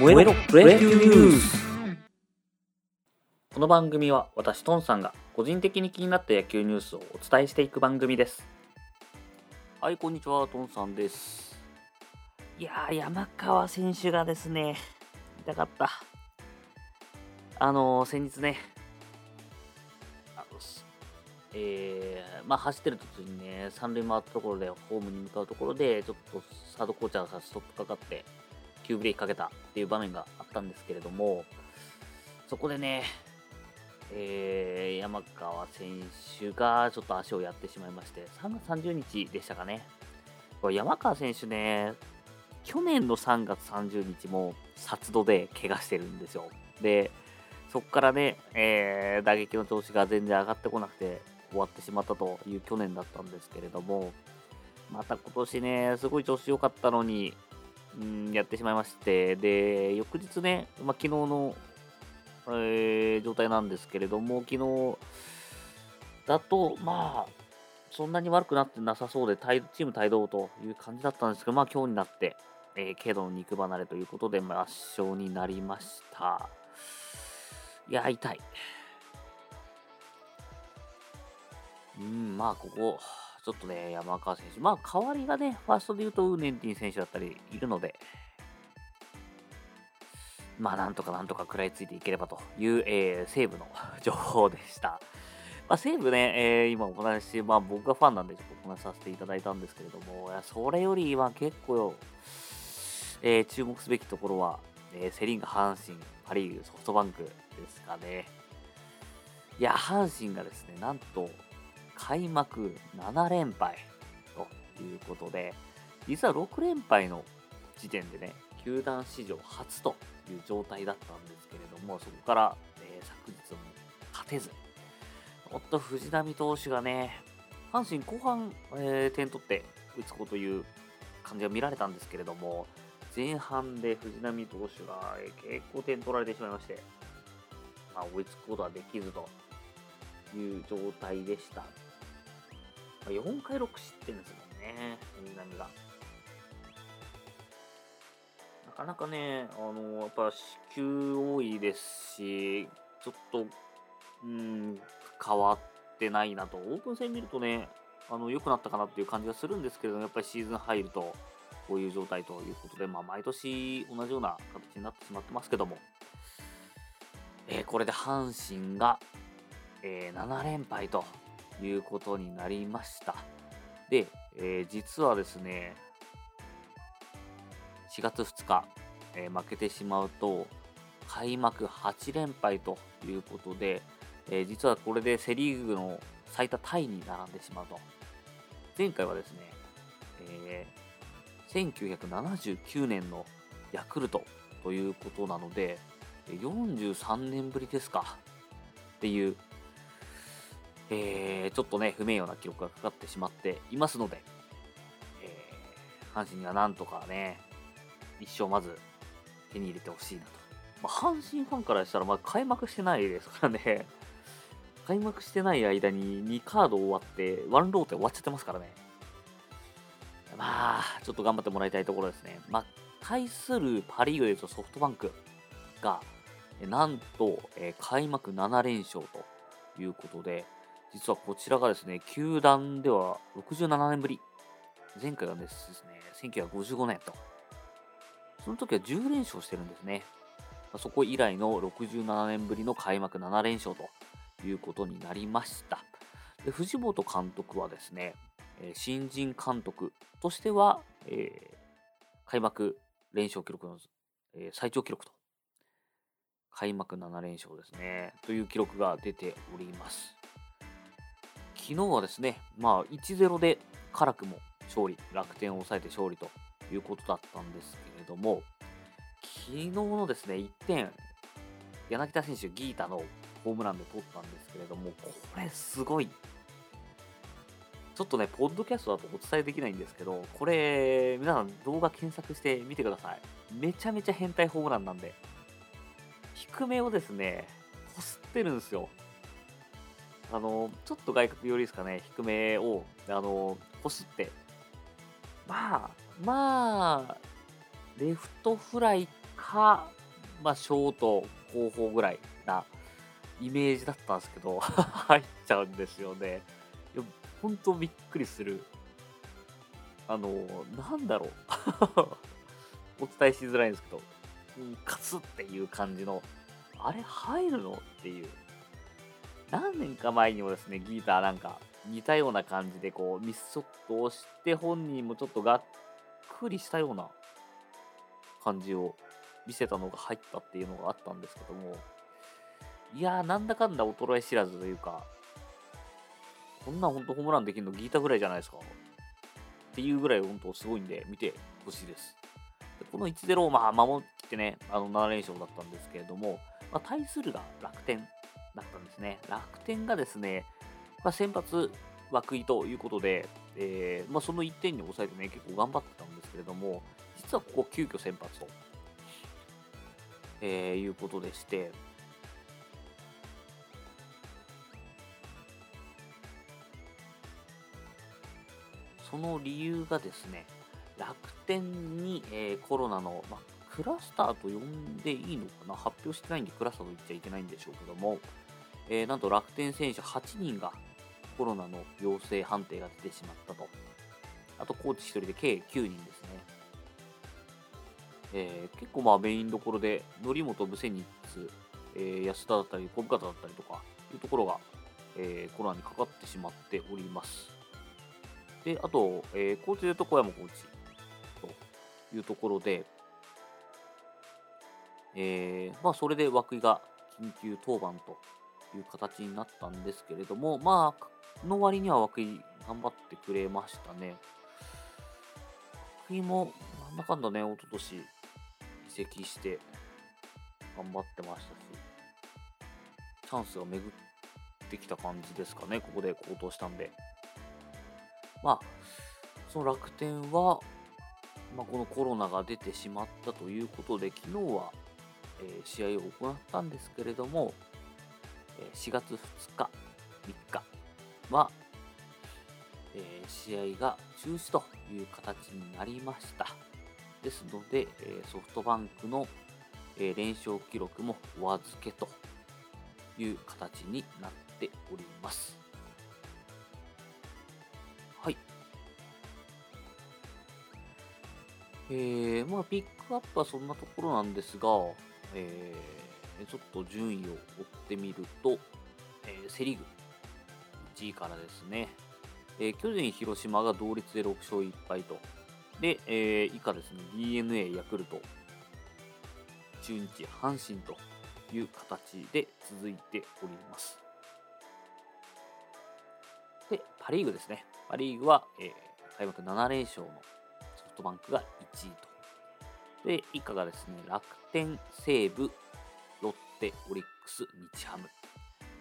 燃えろプロ野球ニュースこの番組は私トンさんが個人的に気になった野球ニュースをお伝えしていく番組です。はいこんにちはトンさんです。いやー山川選手がですね見たかった。あのー、先日ねあのえー、まあ走ってる途中にね三塁回ったところでホームに向かうところでちょっとサードコーチャーがストップかかって急ブレーキかけたっていう場面があったんですけれども、そこでね、えー、山川選手がちょっと足をやってしまいまして、3月30日でしたかね。これ山川選手ね、去年の3月30日も殺度で怪我してるんですよ。で、そこからね、えー、打撃の調子が全然上がってこなくて終わってしまったという去年だったんですけれども、また今年ね、すごい調子良かったのに、うん、やってしまいまして、で、翌日ね、まあ、昨日の、えー、状態なんですけれども、昨日だと、まあ、そんなに悪くなってなさそうで、チーム帯同という感じだったんですけど、まあ今日になって、えー、軽度の肉離れということで、まあ、圧勝になりました。いや、痛い。うん、まあ、ここ、ちょっとね、山川選手、まあ、代わりがね、ファーストで言うとウーネンティン選手だったりいるので、まあ、なんとかなんとか食らいついていければという、えー、西武の情報でした。まあ、西武ね、えー、今お話し、まあ、僕がファンなんでちょっとお話しさせていただいたんですけれども、いやそれよりは結構、えー、注目すべきところは、えー、セ・リーグ、阪神、パ・リーグ、ソフトバンクですかね。いや、阪神がですね、なんと、開幕7連敗ということで、実は6連敗の時点でね、球団史上初という状態だったんですけれども、そこから、えー、昨日も勝てず、おっと藤浪投手がね、阪神後半、えー、点取って打つ子という感じが見られたんですけれども、前半で藤浪投手が、え、結構点取られてしまいまして、まあ、追いつくことはできずという状態でした。4回6失点ですもんね、藤浪が。なかなかね、あの、やっぱ支給多いですし、ちょっと、うん、変わってないなと。オープン戦見るとね、あの、良くなったかなっていう感じがするんですけれども、やっぱりシーズン入ると、こういう状態ということで、まあ、毎年同じような形になってしまってますけども、えー、これで阪神が、えー、7連敗ということになりました。で、えー、実はですね、4月2日、えー、負けてしまうと、開幕8連敗ということで、えー、実はこれでセ・リーグの最多タイに並んでしまうと。前回はですね、えー、1979年のヤクルトということなので、43年ぶりですかっていうえー、ちょっとね、不名誉な記録がかかってしまっていますので、えー、阪神にはなんとかね、一生まず手に入れてほしいなと。まあ、阪神ファンからしたら、ま、開幕してないですからね、開幕してない間に2カード終わって、1ローテ終わっちゃってますからね。まあ、ちょっと頑張ってもらいたいところですね。まあ、対するパ・リーグで言うとソフトバンクが、なんと、えー、開幕7連勝ということで、実はこちらがですね、球団では67年ぶり。前回がですね、1955年と。その時は10連勝してるんですね。そこ以来の67年ぶりの開幕7連勝ということになりました。で藤本監督はですね、新人監督としては、えー、開幕連勝記録の、えー、最長記録と。開幕7連勝ですね。という記録が出ております。昨日はですね、まあ、1-0で辛くも勝利、楽天を抑えて勝利ということだったんですけれども、昨日のですね、1点、柳田選手、ギータのホームランで取ったんですけれども、これすごい。ちょっとね、ポッドキャストだとお伝えできないんですけど、これ、皆さん動画検索してみてください。めちゃめちゃ変態ホームランなんで。低めをですね、こすってるんですよ。あの、ちょっと外角寄りですかね、低めを、あの、こすって、まあ、まあ、レフトフライか、まあ、ショート後方ぐらいなイメージだったんですけど 入っちゃうんですよね。いや本当びっくりする。あの、なんだろう。お伝えしづらいんですけど、カツっていう感じの、あれ入るの？っていう。何年か前にもですね、ギーターなんか似たような感じでこうミスショットをして本人もちょっとがっくりしたような感じを見せたのが入ったっていうのがあったんですけどもいやーなんだかんだ衰え知らずというかこんな本当ホームランできるのギータぐらいじゃないですかっていうぐらい本当すごいんで見てほしいです。でこの1-0をまあ守ってねあの7連勝だったんですけれども、まあ、対するが楽天。ね。楽天がですねまあ、先発涌井ということで、えーまあ、その1点に抑えてね、結構頑張ってたんですけれども、実はここ急遽先発と、えー、いうことでして、その理由がですね、楽天に、えー、コロナの、まあ、クラスターと呼んでいいのかな？発表してないんでクラスターと言っちゃいけないんでしょうけども、えー、なんと楽天選手8人がコロナの陽性判定が出てしまったと。あと、コーチ1人で計9人ですね。えー、結構まあメインどころで、則本、ブセニッツ、えー、安田だったり、小深田だったりとかいうところが、えー、コロナにかかってしまっております。で、あと、えー、コーチでいうと小山コーチというところで、えー、まあそれで涌井が緊急登板という形になったんですけれども、まあ、の割には涌井頑張ってくれましたね。涌井もなんだかんだね、一昨年移籍して頑張ってましたし、チャンスが巡ってきた感じですかね、ここで高騰したんで。まあ、その楽天は、まあ、このコロナが出てしまったということで、昨日は、えー、試合を行ったんですけれども、4月2日、3日は、え、試合が中止という形になりました。ですので、えソフトバンクの、え連勝記録もお預けという形になっております。はい。えー、まあ、ピックアップはそんなところなんですが、えー、ちょっと順位を追ってみると、えー、セ・リーグ1位からですね、えー、巨人、広島が同率で6勝1敗と、で、えー、以下ですね、d n a ヤクルト、中日、阪神という形で続いております。で、パ・リーグですね。パ・リーグは、えー、開幕7連勝のソフトバンクが1位と。で、以下がですね、楽天、西武、オリックス、日ハム。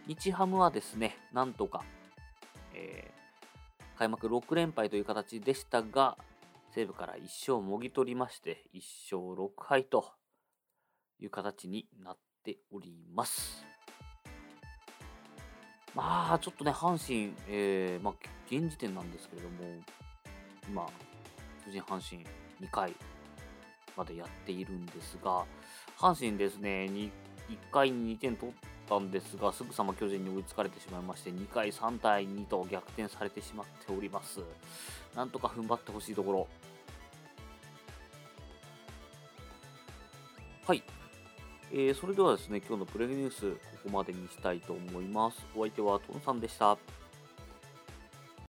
日ハムはですね、なんとかえー、開幕6連敗という形でしたが、西武から1勝もぎ取りまして、1勝6敗という形になっております。まあ、ちょっとね、阪神、えー、まあ、現時点なんですけれども、今、巨人、阪神2回までやっているんですが、阪神ですね、1回に2点取ったんですが、すぐさま巨人に追いつかれてしまいまして、2回3対2と逆転されてしまっております。なんとか踏ん張ってほしいところ。はい。えー、それではですね、今日のプレーニュース、ここまでにしたいと思います。お相手はトンさんでした。